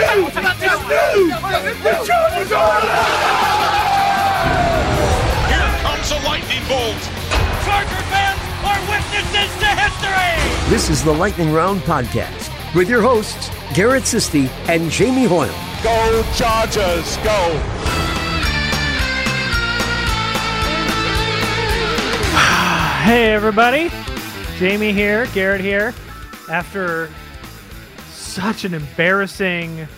Something is new! It's new! The Chargers are Here comes a lightning bolt. Charger fans are witnesses to history! This is the Lightning Round Podcast with your hosts, Garrett Sisti and Jamie Hoyle. Go Chargers, go! Hey, everybody. Jamie here, Garrett here. After such an embarrassing,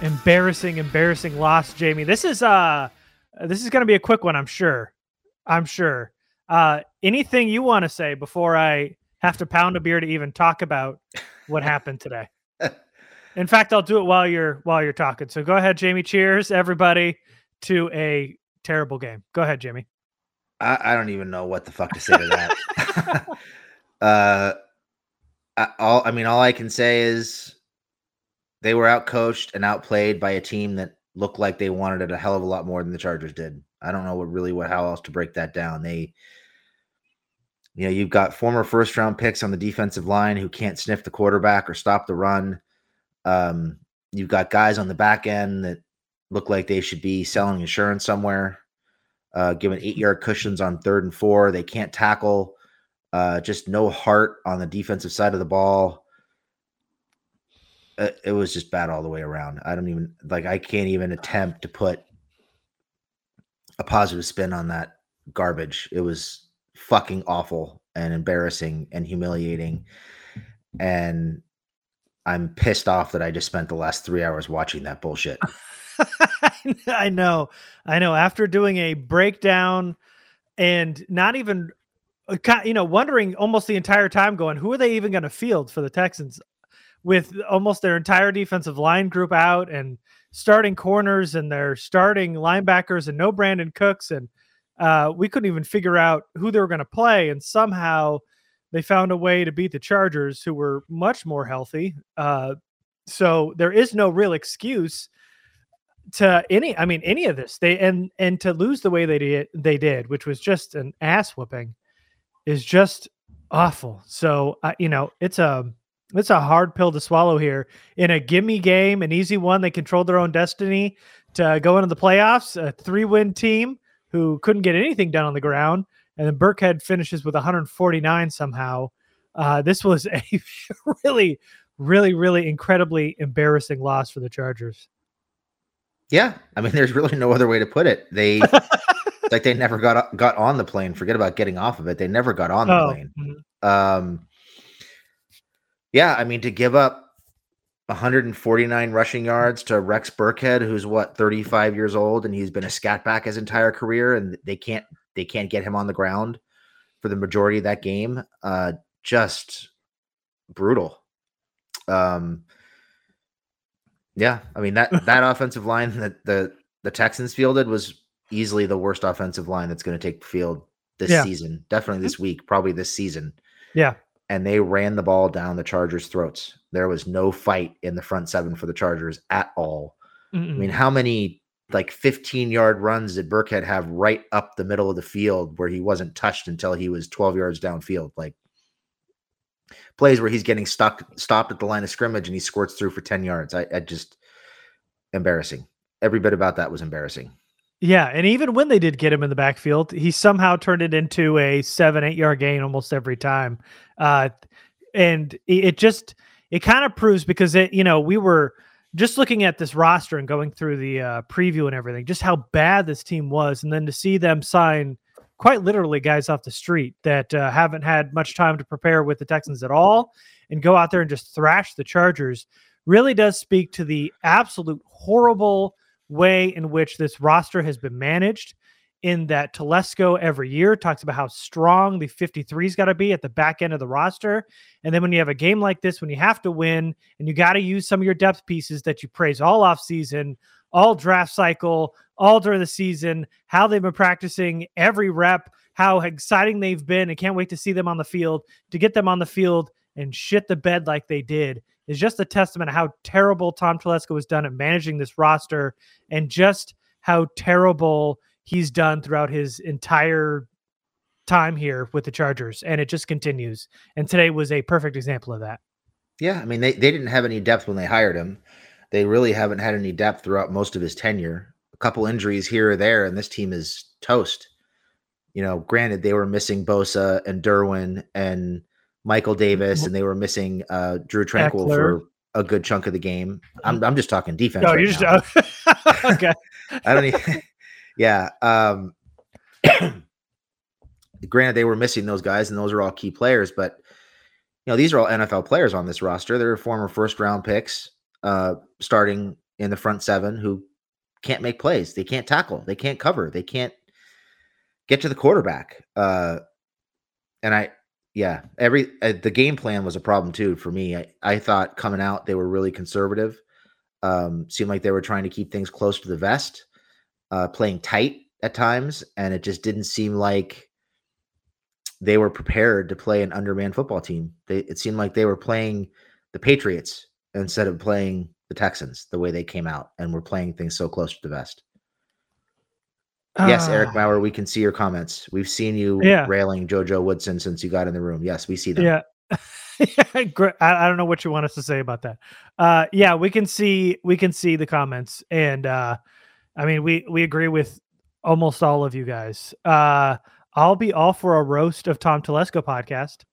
embarrassing, embarrassing loss, Jamie. This is uh this is gonna be a quick one, I'm sure. I'm sure. Uh anything you want to say before I have to pound a beer to even talk about what happened today? In fact, I'll do it while you're while you're talking. So go ahead, Jamie. Cheers, everybody, to a terrible game. Go ahead, Jamie. I, I don't even know what the fuck to say to that. uh, I, all I mean, all I can say is they were outcoached and outplayed by a team that looked like they wanted it a hell of a lot more than the Chargers did. I don't know what really what how else to break that down. They, you know, you've got former first round picks on the defensive line who can't sniff the quarterback or stop the run. Um, you've got guys on the back end that look like they should be selling insurance somewhere uh, given eight yard cushions on third and four. They can't tackle. Uh, just no heart on the defensive side of the ball. It, it was just bad all the way around. I don't even like. I can't even attempt to put a positive spin on that garbage. It was fucking awful and embarrassing and humiliating. And I'm pissed off that I just spent the last three hours watching that bullshit. I know. I know. After doing a breakdown and not even, uh, you know, wondering almost the entire time going, who are they even going to field for the Texans with almost their entire defensive line group out and starting corners and their starting linebackers and no Brandin Cooks. And uh, we couldn't even figure out who they were going to play. And somehow they found a way to beat the Chargers, who were much more healthy. Uh, so there is no real excuse to any i mean any of this they and and to lose the way they did they did which was just an ass whooping is just awful so uh, you know it's a it's a hard pill to swallow here in a gimme game an easy one they controlled their own destiny to go into the playoffs a three win team who couldn't get anything done on the ground and then burkhead finishes with 149 somehow uh, this was a really really really incredibly embarrassing loss for the chargers Yeah, I mean, there's really no other way to put it. They like they never got got on the plane. Forget about getting off of it. They never got on the Oh, plane. mhm. Um, yeah, I mean, to give up 149 rushing yards to Rex Burkhead, who's what 35 years old, and he's been a scat back his entire career, and they can't they can't get him on the ground for the majority of that game. Uh, just brutal. Um, yeah, I mean that that offensive line that the the Texans fielded was easily the worst offensive line that's going to take field this Yeah. season. Definitely this week, probably this season. Yeah. And they ran the ball down the Chargers' throats. There was no fight in the front seven for the Chargers at all. I Mm-mm. mean, how many like 15 yard runs did Burkhead have right up the middle of the field where he wasn't touched until he was 12 yards downfield? Like plays where he's getting stuck, stopped at the line of scrimmage and he squirts through for 10 yards. I, I just embarrassing. Every bit about that was embarrassing. Yeah, and even when they did get him in the backfield, he somehow turned it into a seven, eight yard gain almost every time. Uh, and it just it kind of proves because it, you know, we were just looking at this roster and going through the uh, preview and everything, just how bad this team was, and then to see them sign quite literally guys off the street that uh, haven't had much time to prepare with the Texans at all, and go out there and just thrash the Chargers really does speak to the absolute horrible way in which this roster has been managed. In that Telesco every year talks about how strong the 53's got to be at the back end of the roster. And then when you have a game like this, when you have to win and you got to use some of your depth pieces that you praise all off season, all draft cycle, all during the season, how they've been practicing every rep, how exciting they've been, and can't wait to see them on the field. To get them on the field and shit the bed like they did is just a testament of how terrible Tom Telesco has done at managing this roster and just how terrible he's done throughout his entire time here with the Chargers. And it just continues. And today was a perfect example of that. Yeah, I mean they, they didn't have any depth when they hired him. They really haven't had any depth throughout most of his tenure. A couple injuries here or there, and this team is toast. You know, granted they were missing Bosa and Derwin and Michael Davis, and they were missing uh, Drew Tranquill Ekeler. for a good chunk of the game. I'm I'm just talking defense. No, right you just now. okay. I don't even. yeah. Um, granted, they were missing those guys, and those are all key players. But you know, these are all NFL players on this roster. They're former first round picks, uh, starting in the front seven, who can't make plays. They can't tackle. They can't cover. They can't get to the quarterback. Uh, and I, yeah, every uh, the game plan was a problem too for me. I, I thought coming out they were really conservative. Um, seemed like they were trying to keep things close to the vest, uh, playing tight at times, and it just didn't seem like they were prepared to play an undermanned football team. They, it seemed like they were playing the Patriots instead of playing the Texans the way they came out and were playing things so close to the vest. Yes, Eric Ah, Maurer, we can see your comments. We've seen you Yeah. railing JoJo Woodson since you got in the room. Yes, we see them. Yeah. I, don't know what you want us to say about that. Uh, yeah, we can see we can see the comments, and uh, I mean we we agree with almost all of you guys. Uh, I'll be all for a roast of Tom Telesco podcast.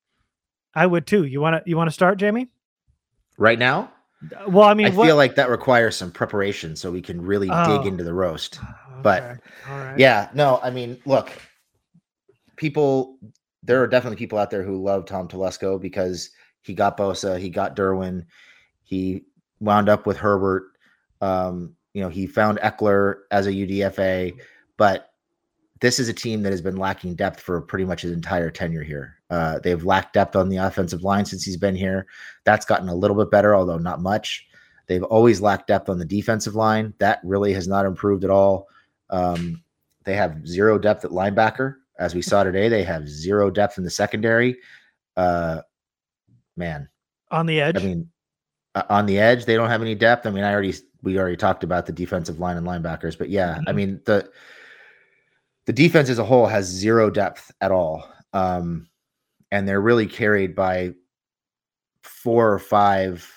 I would too. You want to you want to start, Jamie? Right now, Well, I mean, I what- feel like that requires some preparation so we can really Oh. dig into the roast. But- Okay, all right. Yeah, no, I mean, look, people, there are definitely people out there who love Tom Telesco because he got Bosa, he got Derwin, he wound up with Herbert. Um, you know, he found Ekeler as a UDFA, but this is a team that has been lacking depth for pretty much his entire tenure here. Uh, they've lacked depth on the offensive line since he's been here. That's gotten a little bit better, although not much. They've always lacked depth on the defensive line. That really has not improved at all. Um, they have zero depth at linebacker, as we saw today. They have zero depth in the secondary. Uh, man, on the edge. I mean, uh, on the edge, they don't have any depth. I mean, I already we already talked about the defensive line and linebackers, but yeah, I Mhm. mean the the defense as a whole has zero depth at all, um, and they're really carried by four or five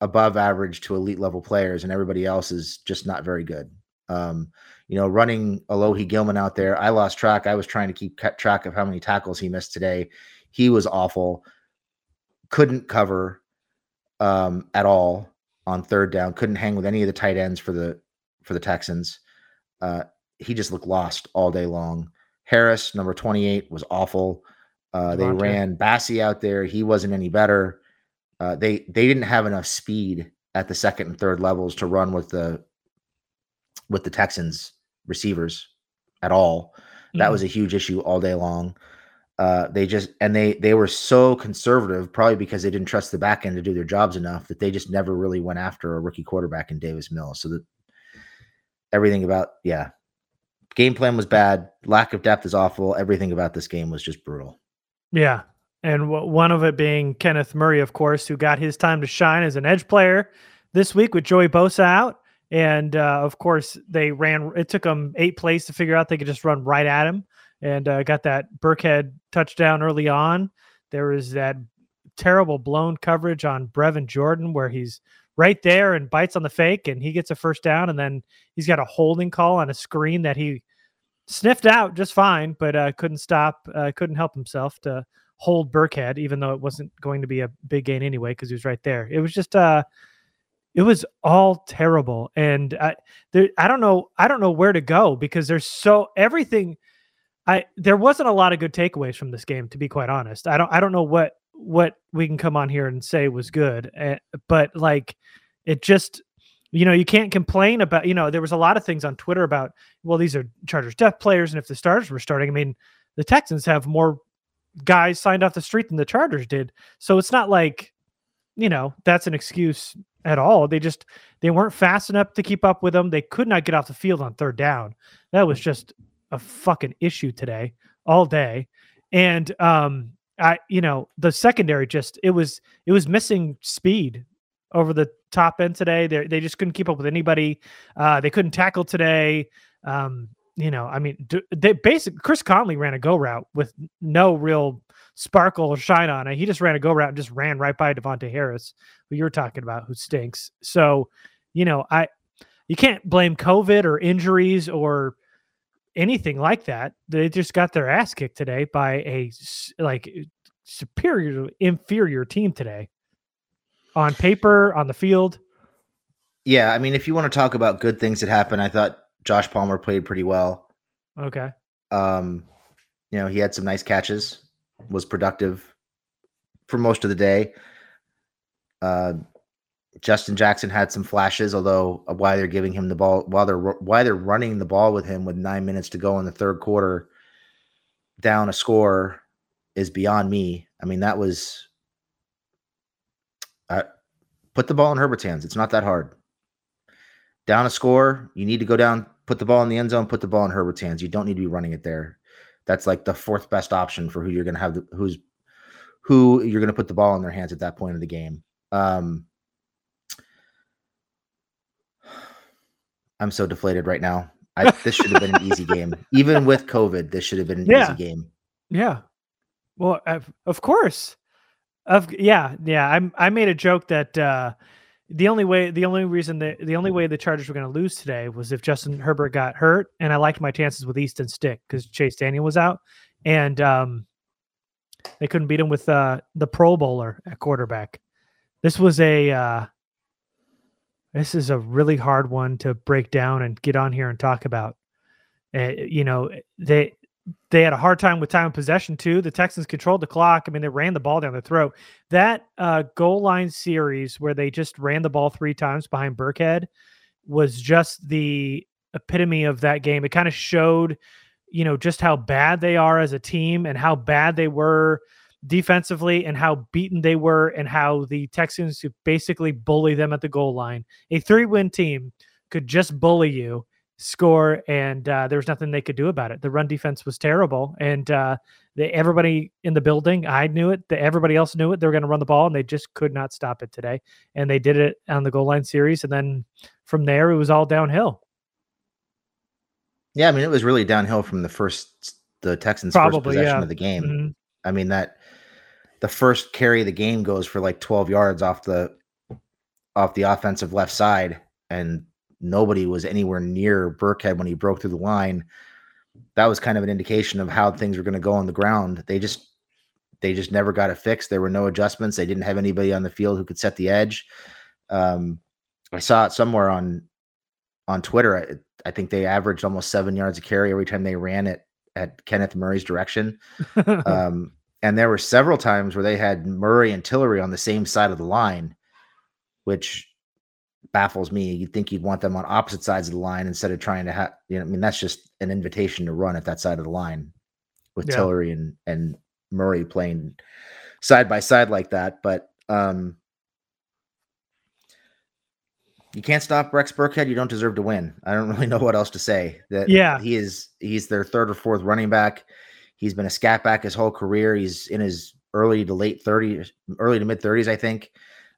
above average to elite level players, and everybody else is just not very good. Um, you know, running Alohi Gilman out there, I lost track. I was trying to keep track of how many tackles he missed today. He was awful. Couldn't cover um, at all on third down. Couldn't hang with any of the tight ends for the for the Texans. Uh, he just looked lost all day long. Harris, number 28, was awful. Uh, they Davontae. ran Bassey out there. He wasn't any better. Uh, they they didn't have enough speed at the second and third levels to run with the with the Texans receivers at all. That was a huge issue all day long. Uh, they just and they they were so conservative, probably because they didn't trust the back end to do their jobs enough that they just never really went after a rookie quarterback in Davis Mills. So that everything about yeah, game plan was bad. Lack of depth is awful. Everything about this game was just brutal. Yeah. And w- one of it being Kenneth Murray, of course, who got his time to shine as an edge player this week with Joey Bosa out. And uh, of course, they ran, it took them eight plays to figure out they could just run right at him and uh, got that Burkhead touchdown early on. There was that terrible blown coverage on Brevin Jordan where he's right there and bites on the fake and he gets a first down. And then he's got a holding call on a screen that he sniffed out just fine, but uh, couldn't stop, uh, couldn't help himself to hold Burkhead, even though it wasn't going to be a big gain anyway because he was right there. It was just, uh, it was all terrible, and I, there, I don't know, I don't know where to go because there's so everything. I there wasn't a lot of good takeaways from this game, to be quite honest. I don't, I don't know what what we can come on here and say was good, uh, but like it just you know, you can't complain about, you know, there was a lot of things on Twitter about, well, these are Chargers depth players. And if the starters were starting, I mean, the Texans have more guys signed off the street than the Chargers did. So it's not like, you know, that's an excuse at all. They just, they weren't fast enough to keep up with them. They could not get off the field on third down. That was just a fucking issue today, all day. And, um, I, you know, the secondary just, it was, it was missing speed over the top end today. They they just couldn't keep up with anybody. Uh, they couldn't tackle today. Um, you know, I mean, they basically Chris Conley ran a go route with no real sparkle or shine on it. He just ran a go route and just ran right by Davontae Harris, who you're talking about, who stinks. So, you know, I you can't blame COVID or injuries or anything like that. They just got their ass kicked today by a like superior inferior team today on paper, on the field. Yeah, I mean, if you want to talk about good things that happened, I thought Josh Palmer played pretty well. Okay. Um, you know, he had some nice catches, was productive for most of the day. Uh, Justin Jackson had some flashes, although uh, why they're giving him the ball while they're why they're running the ball with him with nine minutes to go in the third quarter, down a score, is beyond me. I mean, that was uh, put the ball in Herbert's hands. It's not that hard. Down a score, you need to go down, put the ball in the end zone, put the ball in Herbert's hands. You don't need to be running it there. That's like the fourth best option for who you're going to have, the, who's who you're going to put the ball in their hands at that point of the game. Um, I'm so deflated right now. I, this should have been an easy game, even with COVID. This should have been an Yeah. easy game. Yeah. Well, of, of course. Of yeah, yeah. I'm I made a joke that uh the only way the only reason that the only way the Chargers were going to lose today was if Justin Herbert got hurt and I liked my chances with Easton Stick cuz Chase Daniel was out and um they couldn't beat him with uh the Pro Bowler at quarterback. This was a uh this is a really hard one to break down and get on here and talk about. Uh, you know, they they had a hard time with time of possession too. The Texans controlled the clock. I mean, they ran the ball down their throat. That uh, goal line series where they just ran the ball three times behind Burkhead was just the epitome of that game. It kind of showed, you know, just how bad they are as a team and how bad they were defensively and how beaten they were and how the Texans basically bully them at the goal line. A three win team could just bully you score and uh, there was nothing they could do about it the run defense was terrible and uh, they, everybody in the building i knew it the, everybody else knew it they were going to run the ball and they just could not stop it today and they did it on the goal line series and then from there it was all downhill Yeah, I mean, it was really downhill from the first, the Texans' first possession yeah. of the game. Mhm. I mean that the first carry of the game goes for like 12 yards off the off the offensive left side, and nobody was anywhere near Burkhead when he broke through the line. That was kind of an indication of how things were going to go on the ground. They just they just never got it fixed. There were no adjustments. They didn't have anybody on the field who could set the edge. Um, I saw it somewhere on on Twitter. I, I think they averaged almost seven yards a carry every time they ran it at Kenneth Murray's direction. um, and there were several times where they had Murray and Tillery on the same side of the line, which baffles me. You'd think you'd want them on opposite sides of the line instead of trying to have, you know, I mean, that's just an invitation to run at that side of the line with Yeah. Tillery and, and Murray playing side by side like that. But, um, you can't stop Rex Burkhead. You don't deserve to win. I don't really know what else to say. That Yeah. he is he's their third or fourth running back. He's been a scat back his whole career. He's in his early to late 30s, early to mid 30s, I think.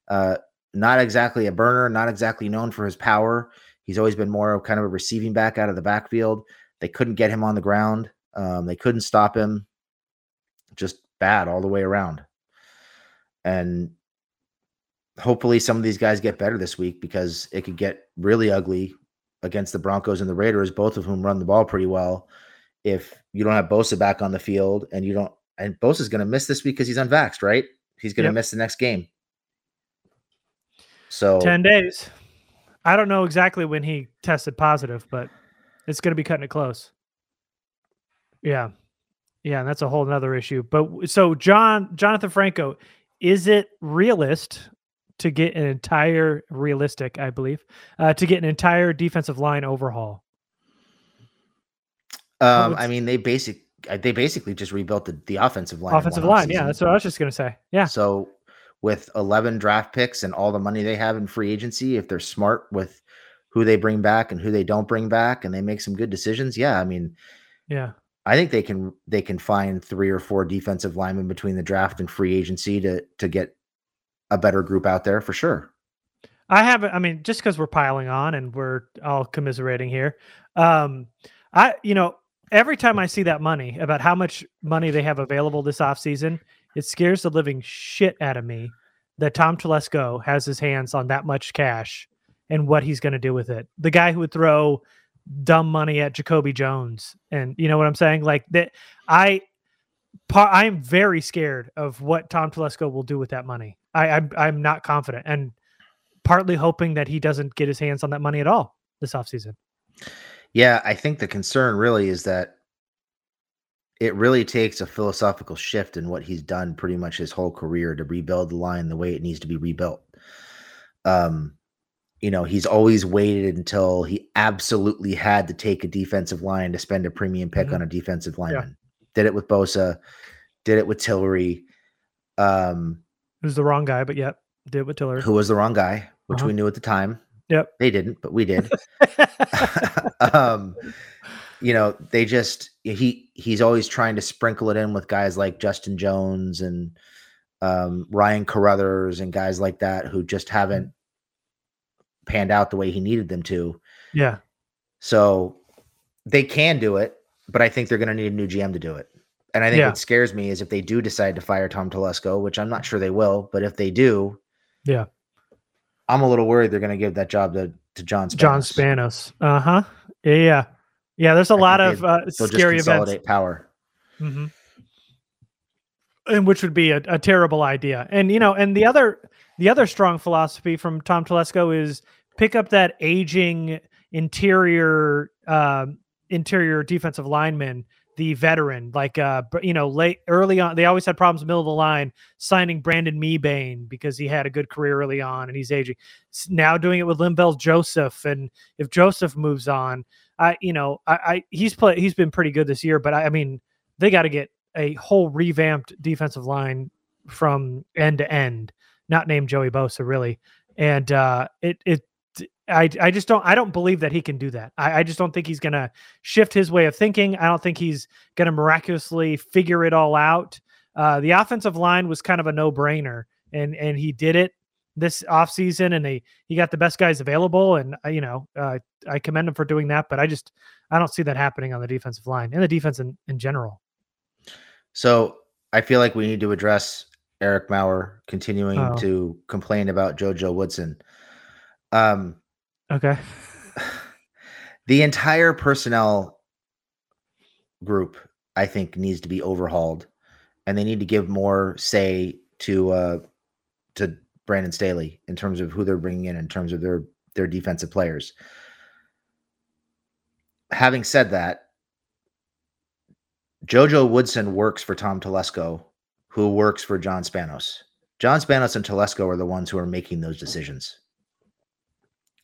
Uh, not exactly a burner, not exactly known for his power. He's always been more of kind of a receiving back out of the backfield. They couldn't get him on the ground. Um, they couldn't stop him. Just bad all the way around. And hopefully some of these guys get better this week because it could get really ugly against the Broncos and the Raiders, both of whom run the ball pretty well. If you don't have Bosa back on the field and you don't, and Bosa's going to miss this week because he's unvaxxed, right? He's going to Yep. miss the next game. So 10 days. I don't know exactly when he tested positive, but it's going to be cutting it close. Yeah. Yeah. And that's a whole nother issue. But so, John, Jonathan Franco, is it realist to get an entire, realistic, I believe, uh, to get an entire defensive line overhaul? um, I mean, they basic uh, they basically just rebuilt the, the offensive line. Offensive line. Yeah. That's what I was just going to say. Yeah. So with 11 draft picks and all the money they have in free agency, if they're smart with who they bring back and who they don't bring back and they make some good decisions, yeah, I mean, Yeah. I think they can they can find three or four defensive linemen between the draft and free agency to to get a better group out there for sure. I haven't. I mean, just because we're piling on and we're all commiserating here, um, I you know every time I see that money about how much money they have available this offseason, it scares the living shit out of me that Tom Telesco has his hands on that much cash and what he's going to do with it. The guy who would throw dumb money at Jacoby Jones, and you know what I'm saying, like that. I I am very scared of what Tom Telesco will do with that money. I, I'm I'm not confident, and partly hoping that he doesn't get his hands on that money at all this offseason. Yeah, I think the concern really is that it really takes a philosophical shift in what he's done pretty much his whole career to rebuild the line the way it needs to be rebuilt. Um, you know, he's always waited until he absolutely had to take a defensive line to spend a premium pick Mhm. on a defensive lineman. Did it with Bosa, did it with Tillery, um, was the wrong guy, but yep, did with Tiller. who was the wrong guy, which Uh-huh. we knew at the time. Yep. They didn't, but we did. um, you know, they just he he's always trying to sprinkle it in with guys like Justin Jones and um, Ryan Carrethers and guys like that who just haven't panned out the way he needed them to. yeah, So they can do it, but I think they're going to need a new GM to do it. And I think Yeah. what scares me is if they do decide to fire Tom Telesco, which I'm not sure they will, but if they do, Yeah. I'm a little worried they're going to give that job to to John Spanos. John Spanos. Uh huh. Yeah, yeah. There's a I lot of uh, They'll just scary events, consolidate power. hmm and which would be a, a terrible idea. And you know, and the other the other strong philosophy from Tom Telesco is pick up that aging interior um, interior defensive lineman, the veteran, like uh, you know, late early on. They always had problems middle of the line signing Brandon Mebane because he had a good career early on and he's aging. Now doing it with Linval Joseph, and if Joseph moves on, I you know, I, I he's play he's been pretty good this year, but I, I mean, they got to get a whole revamped defensive line from end to end, not named Joey Bosa really. And uh, it it I I just don't I don't believe that he can do that. I, I just don't think he's gonna shift his way of thinking. I don't think he's gonna miraculously figure it all out. Uh, the offensive line was kind of a no brainer, and and he did it this offseason and they he got the best guys available and uh, you know uh, I commend him for doing that but I just I don't see that happening on the defensive line and the defense in, in general. So I feel like we need to address Eric Maurer continuing Oh. to complain about JoJo Woodson. Um, Okay. the entire personnel group, I think, needs to be overhauled, and they need to give more say to uh, to Brandon Staley in terms of who they're bringing in, in terms of their their defensive players. having said that, Jojo Woodson works for Tom Telesco, who works for John Spanos. John Spanos and Telesco are the ones who are making those decisions.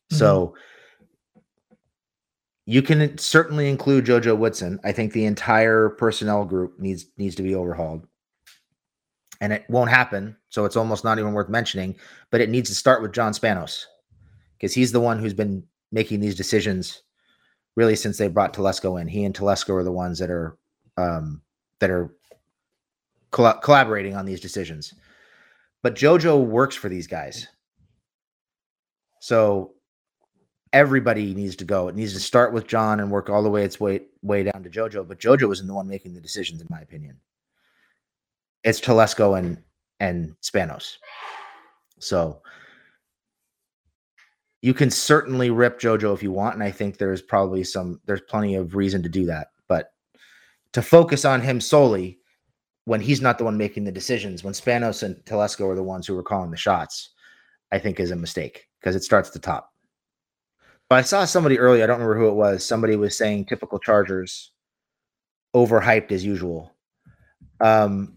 So mm-hmm. you can certainly include Jojo Woodson. I think the entire personnel group needs needs to be overhauled. And it won't happen, so it's almost not even worth mentioning, but it needs to start with John Spanos because he's the one who's been making these decisions really since they brought Telesco in. He and Telesco are the ones that are um, that are colla- collaborating on these decisions. But JoJo works for these guys, so everybody needs to go. It needs to start with John and work all the way its way way down to JoJo. But JoJo isn't the one making the decisions, in my opinion. It's Telesco and and Spanos. So you can certainly rip JoJo if you want, and I think there's probably some there's plenty of reason to do that. But to focus on him solely when he's not the one making the decisions, when Spanos and Telesco are the ones who are calling the shots, I think is a mistake because it starts the top. But I saw somebody earlier, I don't remember who it was. Somebody was saying typical Chargers overhyped as usual. Um,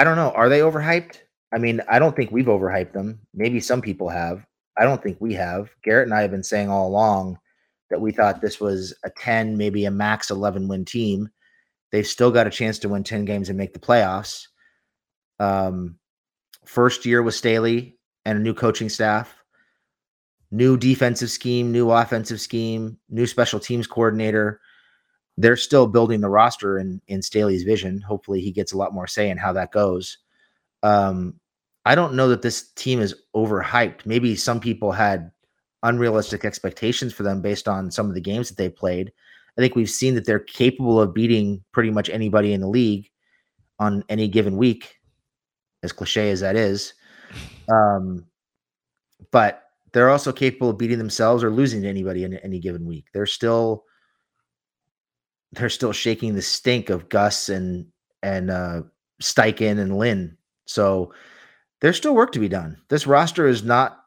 I don't know. Are they overhyped? I mean, I don't think we've overhyped them. Maybe some people have. I don't think we have. Garrett and I have been saying all along that we thought this was a 10, maybe a max 11 win team. They've still got a chance to win 10 games and make the playoffs. Um, first year with Staley and a new coaching staff, new defensive scheme, new offensive scheme, new special teams coordinator. They're still building the roster in in Staley's vision. Hopefully, he gets a lot more say in how that goes. Um, I don't know that this team is overhyped. Maybe some people had unrealistic expectations for them based on some of the games that they played. I think we've seen that they're capable of beating pretty much anybody in the league on any given week, as cliche as that is. Um, but they're also capable of beating themselves or losing to anybody in any given week. They're still they're still shaking the stink of Gus and and uh Steichen and Lynn. So there's still work to be done. This roster is not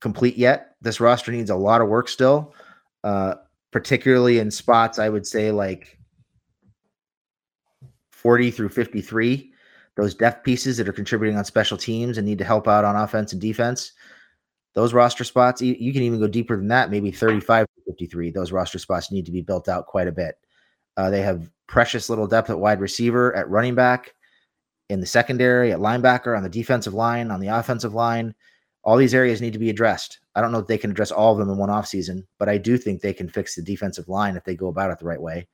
complete yet. This roster needs a lot of work still. Uh particularly in spots I would say like 40 through 53, those depth pieces that are contributing on special teams and need to help out on offense and defense. Those roster spots, you, you can even go deeper than that, maybe 35 to 53. Those roster spots need to be built out quite a bit. Uh, they have precious little depth at wide receiver, at running back, in the secondary, at linebacker, on the defensive line, on the offensive line. All these areas need to be addressed. I don't know if they can address all of them in one offseason, but I do think they can fix the defensive line if they go about it the right way.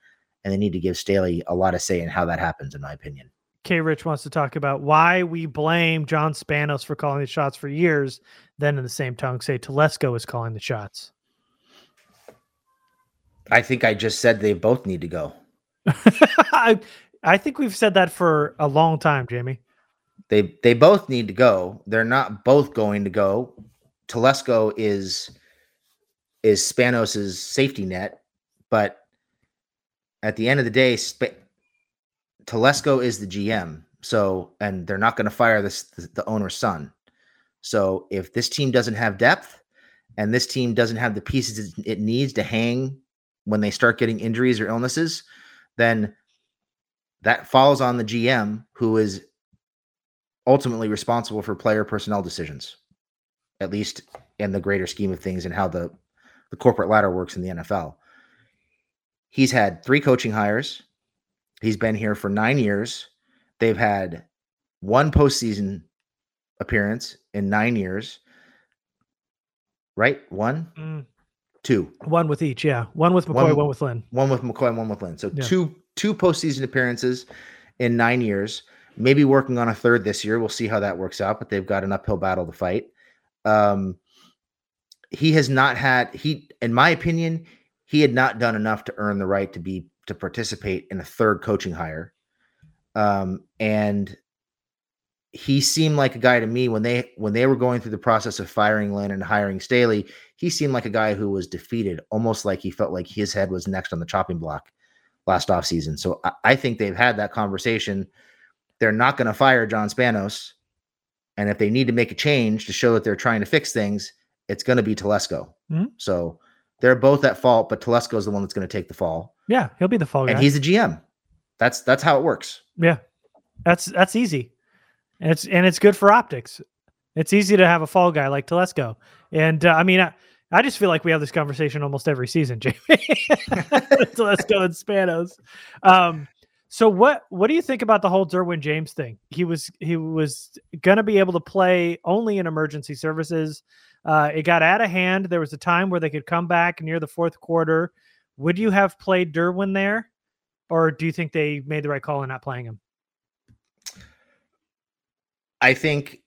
And they need to give Staley a lot of say in how that happens, in my opinion. K Rich wants to talk about why we blame John Spanos for calling the shots for years, then in the same tongue say Telesco is calling the shots. I think I just said they both need to go. I, I think we've said that for a long time, Jamie. They they both need to go. They're not both going to go. Telesco is is Spanos's safety net, but at the end of the day, Sp- Telesco is the GM. So, and they're not going to fire this the, the owner's son. So, if this team doesn't have depth, and this team doesn't have the pieces it needs to hang when they start getting injuries or illnesses, then that falls on the GM, who is ultimately responsible for player personnel decisions, at least in the greater scheme of things and how the, the corporate ladder works in the NFL. He's had three coaching hires. He's been here for nine years. They've had one postseason appearance in nine years. Right? One, Mm. Two. One with each, yeah. One with McCoy, one, One- with Lynn. One with McCoy, and one with Lynn. So Yeah. two two postseason appearances in nine years. Maybe working on a third this year. We'll see how that works out, but they've got an uphill battle to fight. Um, he has not had he, in my opinion, he had not done enough to earn the right to be to participate in a third coaching hire. Um, and he seemed like a guy to me when they when they were going through the process of firing Lynn and hiring Staley. He seemed like a guy who was defeated, almost like he felt like his head was next on the chopping block last offseason. So I, I think they've had that conversation. They're not going to fire John Spanos. And if they need to make a change to show that they're trying to fix things, it's going to be Telesco. Mhm. So They're both at fault, but Telesco is the one that's going to take the fall, Yeah, he'll be the fall guy. and he's the GM. That's that's how it works. Yeah, that's that's easy, and it's and it's good for optics. It's easy to have a fall guy like Telesco, and uh, I mean, I, I just feel like we have this conversation almost every season, Jamie. Telesco and Spanos. Um, so what what do you think about the whole Derwin James thing? He was he was going to be able to play only in emergency services. Uh, it got out of hand. There was a time where they could come back near the fourth quarter. Would you have played Derwin there, or do you think they made the right call in not playing him? I think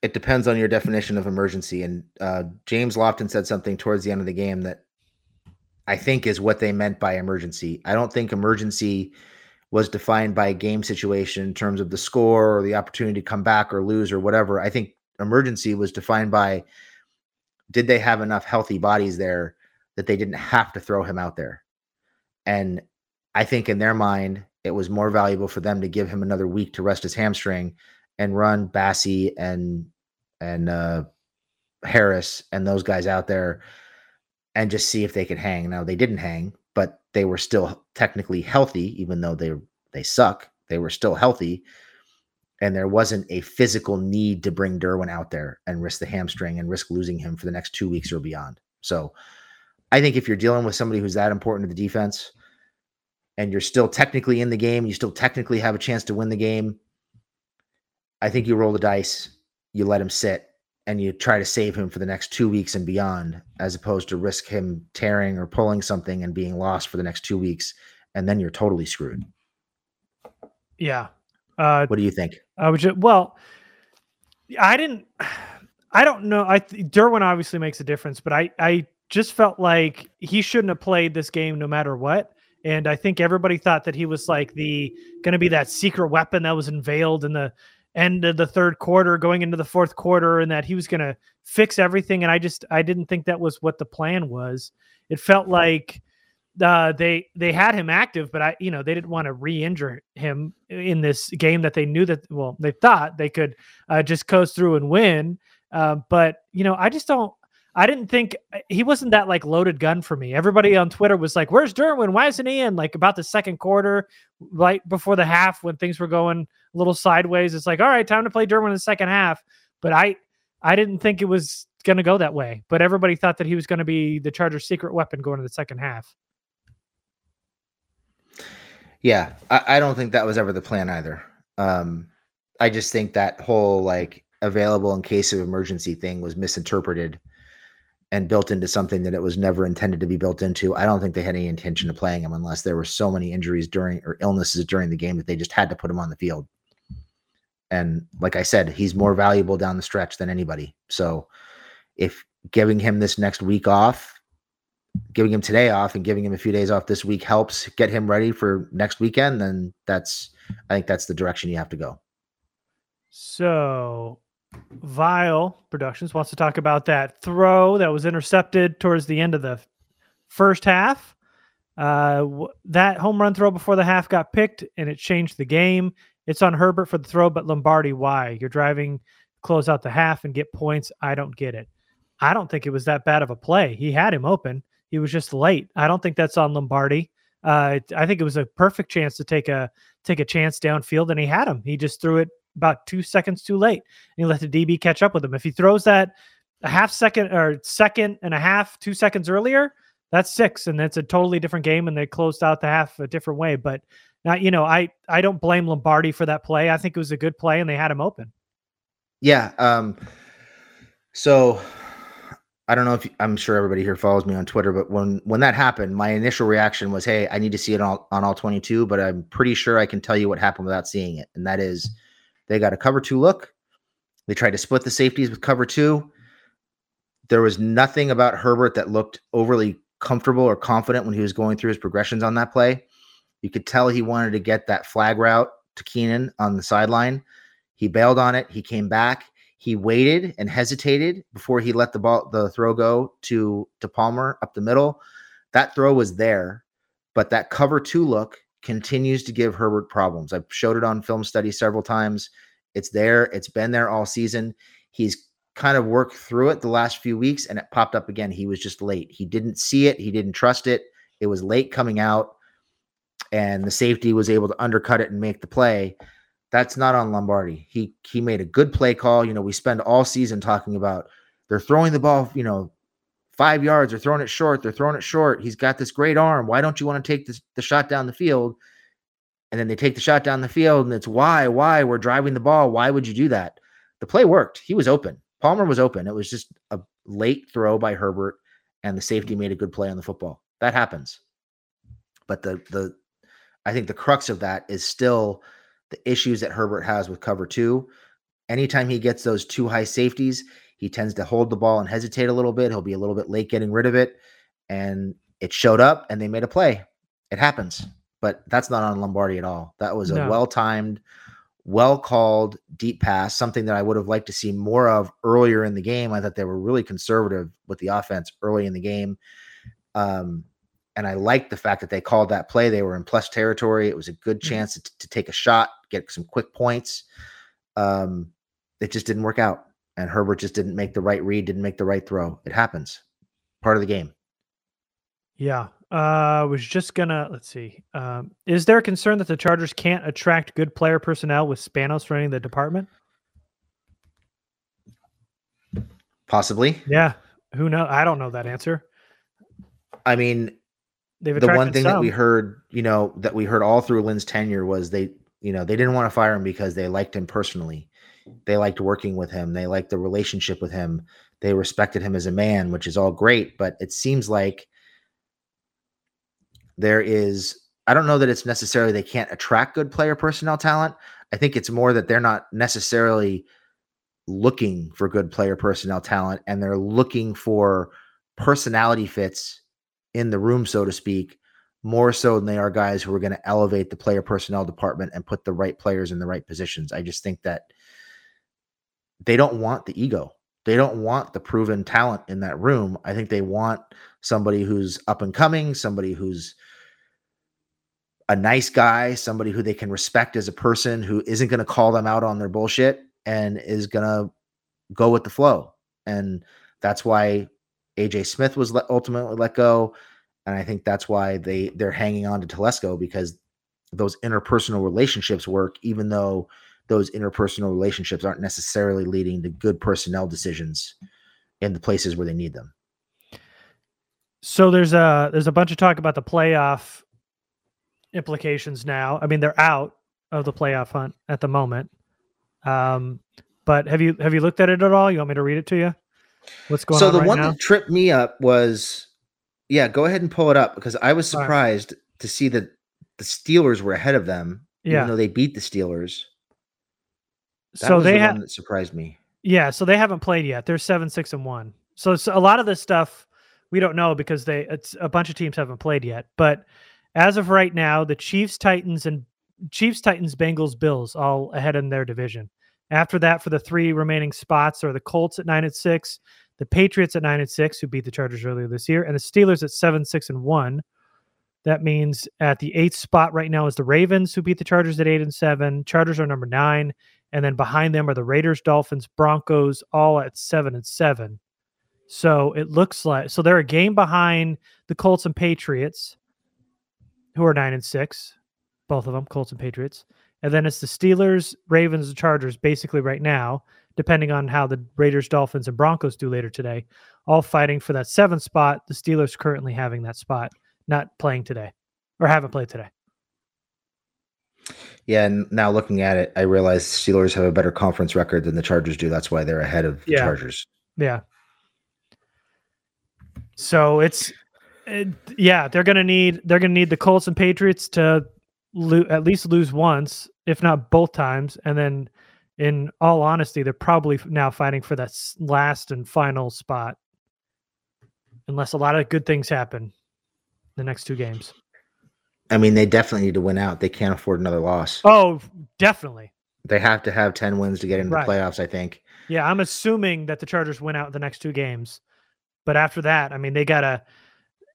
it depends on your definition of emergency. And uh, James Lofton said something towards the end of the game that I think is what they meant by emergency. I don't think emergency was defined by a game situation in terms of the score or the opportunity to come back or lose or whatever. I think emergency was defined by did they have enough healthy bodies there that they didn't have to throw him out there? And I think in their mind, it was more valuable for them to give him another week to rest his hamstring and run Bassey and and uh, Harris and those guys out there and just see if they could hang. Now they didn't hang, but they were still technically healthy, even though they they suck. They were still healthy, and there wasn't a physical need to bring Derwin out there and risk the hamstring and risk losing him for the next two weeks or beyond. So, I think if you're dealing with somebody who's that important to the defense, and you're still technically in the game, you still technically have a chance to win the game. I think you roll the dice, you let him sit, and you try to save him for the next two weeks and beyond, as opposed to risk him tearing or pulling something and being lost for the next two weeks, and then you're totally screwed. Yeah. Uh, What do you think? I would just, well, I didn't, I don't know. I Derwin obviously makes a difference, but I, I just felt like he shouldn't have played this game no matter what. And I think everybody thought that he was like the going to be that secret weapon that was unveiled in the end of the third quarter, going into the fourth quarter, and that he was going to fix everything. And I just I didn't think that was what the plan was. It felt like uh, they they had him active, but I you know they didn't want to re-injure him in this game that they knew that well they thought they could uh, just coast through and win. Uh, but you know I just don't. I didn't think he wasn't that like loaded gun for me. Everybody on Twitter was like, "Where's Derwin? Why isn't he in?" Like about the second quarter, right before the half, when things were going little sideways. It's like, all right, time to play Derwin in the second half. But I, I didn't think it was going to go that way. But everybody thought that he was going to be the Chargers' secret weapon going to the second half. Yeah, I, I don't think that was ever the plan either. Um, I just think that whole like available in case of emergency thing was misinterpreted and built into something that it was never intended to be built into. I don't think they had any intention of playing him unless there were so many injuries during or illnesses during the game that they just had to put him on the field. And like I said, he's more valuable down the stretch than anybody. So if giving him this next week off, giving him today off and giving him a few days off this week helps get him ready for next weekend, then that's I think that's the direction you have to go. So, Vile Productions wants to talk about that throw that was intercepted towards the end of the first half. Uh, that home run throw before the half got picked and it changed the game. It's on Herbert for the throw, but Lombardi, why? You're driving, close out the half and get points. I don't get it. I don't think it was that bad of a play. He had him open. He was just late. I don't think that's on Lombardi. Uh, I think it was a perfect chance to take a take a chance downfield, and he had him. He just threw it about two seconds too late, and he let the DB catch up with him. If he throws that a half second or second and a half, two seconds earlier, that's six, and that's a totally different game. And they closed out the half a different way. But not, you know, I I don't blame Lombardi for that play. I think it was a good play, and they had him open. Yeah. Um, so I don't know if I'm sure everybody here follows me on Twitter, but when when that happened, my initial reaction was, "Hey, I need to see it all on all 22." But I'm pretty sure I can tell you what happened without seeing it, and that is they got a cover two look. They tried to split the safeties with cover two. There was nothing about Herbert that looked overly comfortable or confident when he was going through his progressions on that play. You could tell he wanted to get that flag route to Keenan on the sideline. He bailed on it. He came back. He waited and hesitated before he let the ball, the throw go to to Palmer up the middle. That throw was there, but that cover two look continues to give Herbert problems. I've showed it on film study several times. It's there. It's been there all season. He's kind of worked through it the last few weeks and it popped up again. He was just late. He didn't see it, he didn't trust it. It was late coming out, and the safety was able to undercut it and make the play. That's not on Lombardi. He he made a good play call. You know, we spend all season talking about they're throwing the ball, you know, five yards, they're throwing it short, they're throwing it short. He's got this great arm. Why don't you want to take this, the shot down the field? And then they take the shot down the field, and it's why, why we're driving the ball. Why would you do that? The play worked. He was open. Palmer was open. It was just a late throw by Herbert, and the safety made a good play on the football. That happens. But the the I think the crux of that is still the issues that Herbert has with cover two. Anytime he gets those two high safeties, he tends to hold the ball and hesitate a little bit. He'll be a little bit late getting rid of it. And it showed up and they made a play. It happens. But that's not on Lombardi at all. That was a No. well timed, well called deep pass, something that I would have liked to see more of earlier in the game. I thought they were really conservative with the offense early in the game. Um, and I liked the fact that they called that play. They were in plus territory. It was a good chance to, to take a shot, get some quick points. Um, it just didn't work out. And Herbert just didn't make the right read, didn't make the right throw. It happens. Part of the game. Yeah. Uh, I was just gonna let's see. Um, is there a concern that the Chargers can't attract good player personnel with Spanos running the department? Possibly. Yeah. Who know? I don't know that answer. I mean, They've the one thing that we heard, you know, that we heard all through Lynn's tenure was they, you know, they didn't want to fire him because they liked him personally. They liked working with him. They liked the relationship with him. They respected him as a man, which is all great. But it seems like there is, I don't know that it's necessarily they can't attract good player personnel talent. I think it's more that they're not necessarily looking for good player personnel talent and they're looking for personality fits in the room, so to speak, more so than they are guys who are going to elevate the player personnel department and put the right players in the right positions. I just think that they don't want the ego. They don't want the proven talent in that room. I think they want somebody who's up and coming, somebody who's a nice guy, somebody who they can respect as a person who isn't going to call them out on their bullshit and is going to go with the flow. And that's why AJ Smith was ultimately let go. And I think that's why they they're hanging on to Telesco because those interpersonal relationships work, even though those interpersonal relationships aren't necessarily leading to good personnel decisions in the places where they need them. So there's a there's a bunch of talk about the playoff implications now. I mean, they're out of the playoff hunt at the moment. Um, but have you have you looked at it at all? You want me to read it to you? What's going so on So the right one now? that tripped me up was yeah, go ahead and pull it up because I was All right. surprised to see that the Steelers were ahead of them, Yeah. even though they beat the Steelers. That so they the have that surprised me. Yeah, so they haven't played yet. They're seven, six, and one. So it's a lot of this stuff we don't know because they it's a bunch of teams haven't played yet. But as of right now, the Chiefs, Titans, and Chiefs, Titans, Bengals, Bills all ahead in their division. After that, for the three remaining spots are the Colts at nine and six, the Patriots at nine and six, who beat the Chargers earlier this year, and the Steelers at seven, six, and one. That means at the eighth spot right now is the Ravens, who beat the Chargers at eight and seven. Chargers are number nine. And then behind them are the Raiders, Dolphins, Broncos, all at seven and seven. So it looks like so they're a game behind the Colts and Patriots, who are nine and six, both of them, Colts and Patriots. And then it's the Steelers, Ravens, and Chargers basically right now, depending on how the Raiders, Dolphins, and Broncos do later today, all fighting for that seventh spot. The Steelers currently having that spot, not playing today or haven't played today. Yeah, and now looking at it, I realize Steelers have a better conference record than the Chargers do. That's why they're ahead of the Yeah. Chargers. Yeah. So it's, it, yeah, they're gonna need they're gonna need the Colts and Patriots to lo- at least lose once, if not both times, and then, in all honesty, they're probably now fighting for that last and final spot, unless a lot of good things happen the next two games. I mean, they definitely need to win out. They can't afford another loss. Oh, definitely. They have to have 10 wins to get into Right. the playoffs, I think. Yeah, I'm assuming that the Chargers win out the next two games. But after that, I mean, they got to,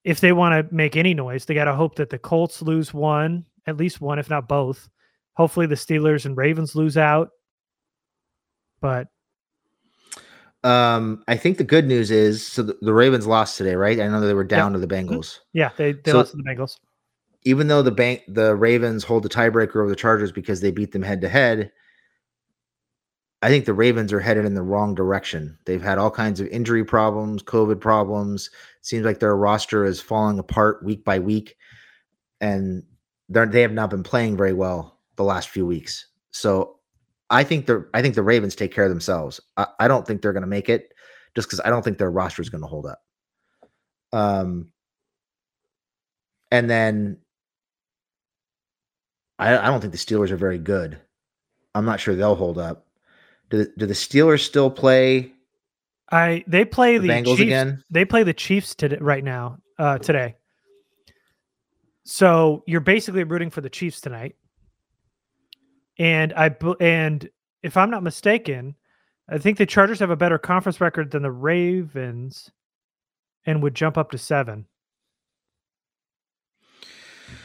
if they want to make any noise, they got to hope that the Colts lose one, at least one, if not both. Hopefully the Steelers and Ravens lose out. But Um, I think the good news is so the, the Ravens lost today, right? I know they were down Yeah. to the Bengals. Yeah, they they So- lost to the Bengals. Even though the bank the Ravens hold the tiebreaker over the Chargers because they beat them head to head, I think the Ravens are headed in the wrong direction. They've had all kinds of injury problems, COVID problems. Seems like their roster is falling apart week by week, and they have not been playing very well the last few weeks. So I think the I think the Ravens take care of themselves. I, I don't think they're going to make it, just because I don't think their roster is going to hold up. Um, and then I, I don't think the Steelers are very good. I'm not sure they'll hold up. Do the, do the Steelers still play I they play the the, Bengals Chiefs, again? They play the Chiefs today right now, uh today. So you're basically rooting for the Chiefs tonight. And I and if I'm not mistaken, I think the Chargers have a better conference record than the Ravens and would jump up to 7.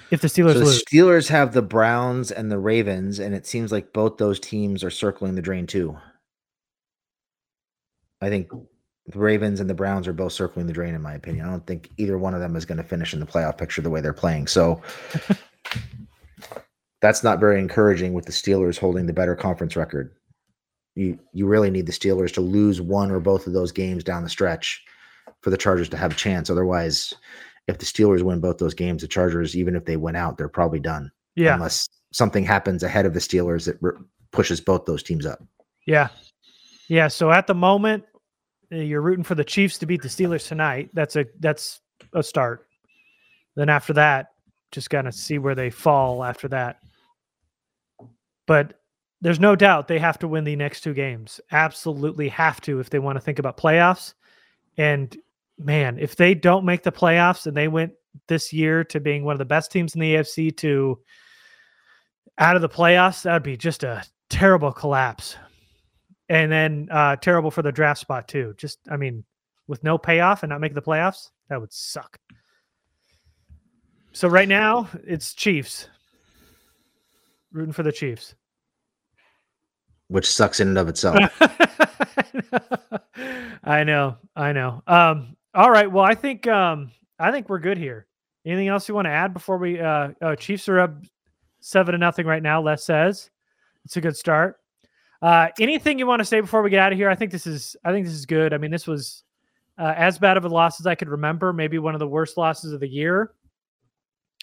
If the Steelers So the lose. Steelers have the Browns and the Ravens, and it seems like both those teams are circling the drain too. I think the Ravens and the Browns are both circling the drain, in my opinion. I don't think either one of them is going to finish in the playoff picture the way they're playing. So that's not very encouraging with the Steelers holding the better conference record. You you really need the Steelers to lose one or both of those games down the stretch for the Chargers to have a chance. Otherwise, if the Steelers win both those games, the Chargers, even if they win out, they're probably done. yeah. Unless something happens ahead of the Steelers that r- pushes both those teams up. Yeah. Yeah. So at the moment, you're rooting for the Chiefs to beat the Steelers tonight. That's a that's a start. Then after that, just gotta see where they fall after that. But there's no doubt they have to win the next two games. Absolutely have to if they want to think about playoffs. And man, if they don't make the playoffs and they went this year to being one of the best teams in the AFC to out of the playoffs, that'd be just a terrible collapse and then uh terrible for the draft spot too. Just I mean, with no payoff and not making the playoffs, that would suck. So right now it's Chiefs. Rooting for the Chiefs. which sucks in and of itself. I know, I know. Um, all right. Well, I think um I think we're good here. Anything else you want to add before we uh oh Chiefs are up seven to nothing right now, Les says. It's a good start. Uh anything you want to say before we get out of here? I think this is I think this is good. I mean, this was uh, as bad of a loss as I could remember, maybe one of the worst losses of the year.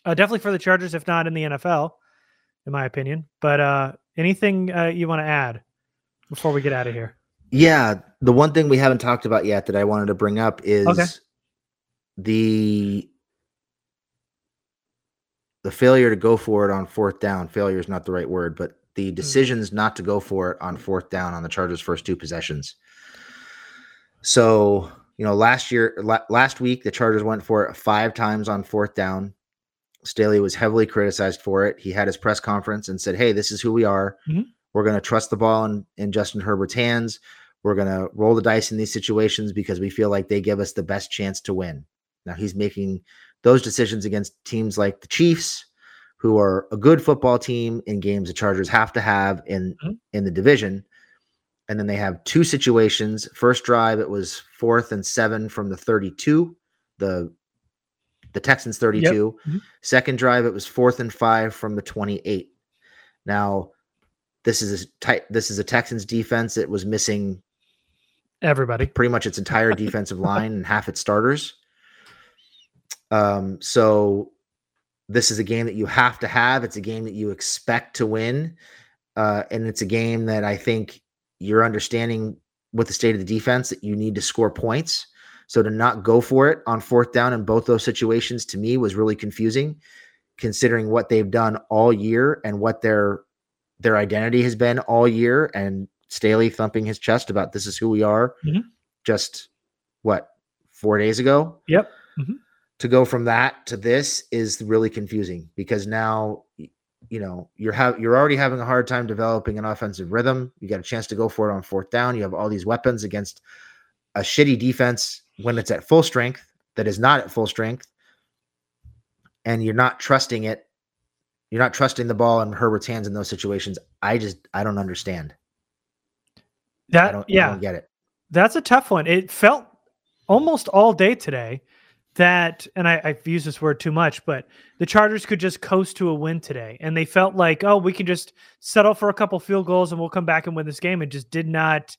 Uh, definitely for the Chargers, if not in the NFL, in my opinion. But uh anything uh, you want to add before we get out of here? yeah, the one thing we haven't talked about yet that I wanted to bring up is Okay. the the failure to go for it on fourth down. Failure is not the right word, but the Hmm. decisions not to go for it on fourth down on the Chargers' first two possessions. So, you know, last year, la- last week, the Chargers went for it five times on fourth down. Staley was heavily criticized for it. He had his press conference and said, Hey, this is who we are. Mhm. We're going to trust the ball in, in Justin Herbert's hands. We're going to roll the dice in these situations because we feel like they give us the best chance to win. Now he's making those decisions against teams like the Chiefs, who are a good football team in games the Chargers have to have in Mhm. in the division. And then they have two situations. First drive, it was fourth and seven from the 32, the the Texans 32. Mhm. Second drive, it was fourth and five from the 28. Now, this is a tight this is a Texans defense that was missing Everybody. pretty much its entire defensive line and half its starters. Um, so this is a game that you have to have. It's a game that you expect to win. Uh, and it's a game that I think you're understanding with the state of the defense that you need to score points. So to not go for it on fourth down in both those situations to me was really confusing, considering what they've done all year and what their their identity has been all year. And Staley thumping his chest about this is who we are. Mhm. Just what four days ago. Yep. Mhm. To go from that to this is really confusing because now you know you're have you're already having a hard time developing an offensive rhythm. You got a chance to go for it on fourth down. You have all these weapons against a shitty defense when it's at full strength that is not at full strength, and you're not trusting it. You're not trusting the ball in Herbert's hands in those situations. I just I don't understand. I That don't I yeah. don't get it. That's a tough one. It felt almost all day today that, and I, I've used this word too much, but the Chargers could just coast to a win today. And they felt like, oh, we can just settle for a couple field goals and we'll come back and win this game. And just did not,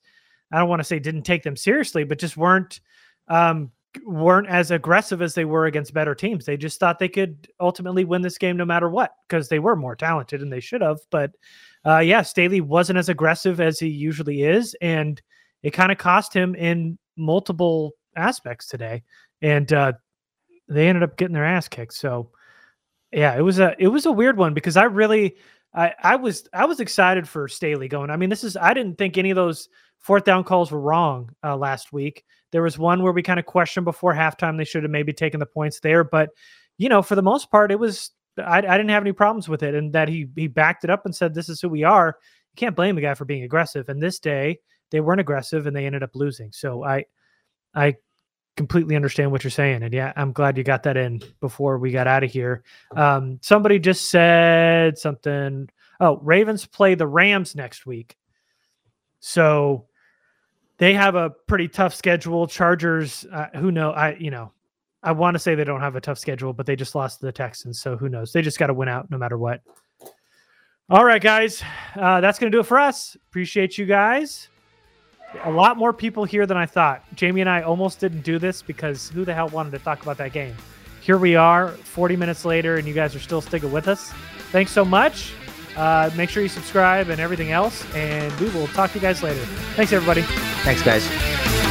I don't want to say didn't take them seriously, but just weren't um, weren't as aggressive as they were against better teams. They just thought they could ultimately win this game no matter what because they were more talented and they should have. But uh, yeah, Staley wasn't as aggressive as he usually is, and it kind of cost him in multiple aspects today. And uh, they ended up getting their ass kicked. So yeah, it was a it was a weird one because I really I I was I was excited for Staley going. I mean, this is I didn't think any of those fourth down calls were wrong uh, last week. There was one where we kind of questioned before halftime they should have maybe taken the points there, but you know, for the most part, it was I, I didn't have any problems with it, and that he he backed it up and said, "This is who we are." You can't blame a guy for being aggressive. And this day, they weren't aggressive, and they ended up losing. So I I completely understand what you're saying. And yeah, I'm glad you got that in before we got out of here. Um, somebody just said something. Oh, Ravens play the Rams next week. So they have a pretty tough schedule. Chargers, uh, who know? I, you know, I want to say they don't have a tough schedule, but they just lost to the Texans. So who knows? They just got to win out no matter what. All right, guys. Uh, that's going to do it for us. Appreciate you guys a lot more people here than I thought. Jamie and I almost didn't do this because who the hell wanted to talk about that game? Here we are, 40 minutes later, and you guys are still sticking with us. Thanks so much. Uh, make sure you subscribe and everything else, and we will talk to you guys later. Thanks, everybody. Thanks, guys.